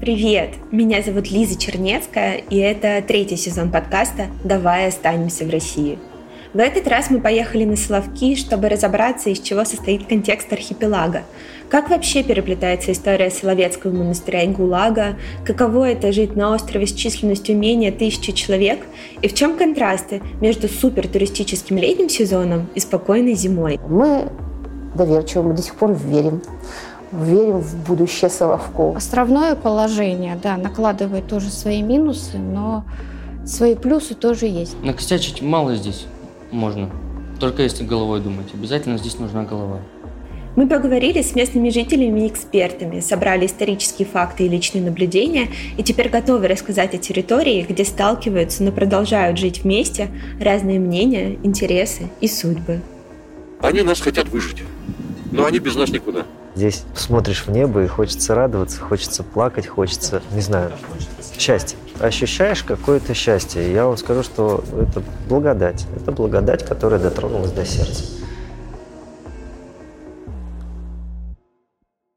Привет! Меня зовут Лиза Чернецкая, и это третий сезон подкаста «Давай останемся в России». В этот раз мы поехали на Соловки, чтобы разобраться, из чего состоит контекст архипелага. Как вообще переплетается история Соловецкого монастыря и ГУЛАГа, каково это жить на острове с численностью менее тысячи человек, и в чем контрасты между супертуристическим летним сезоном и спокойной зимой. Мы доверчивы, мы до сих пор верим верим в будущее Соловков. Островное положение, да, накладывает тоже свои минусы, но свои плюсы тоже есть. Накосячить мало здесь можно, только если головой думать. Обязательно здесь нужна голова. Мы поговорили с местными жителями и экспертами, собрали исторические факты и личные наблюдения, и теперь готовы рассказать о территории, где сталкиваются, но продолжают жить вместе разные мнения, интересы и судьбы. Они нас хотят выжить, но они без нас никуда. Здесь смотришь в небо и хочется радоваться, хочется плакать, хочется, не знаю, счастье. Ощущаешь какое-то счастье. Я вам скажу, что это благодать. Это благодать, которая дотронулась до сердца.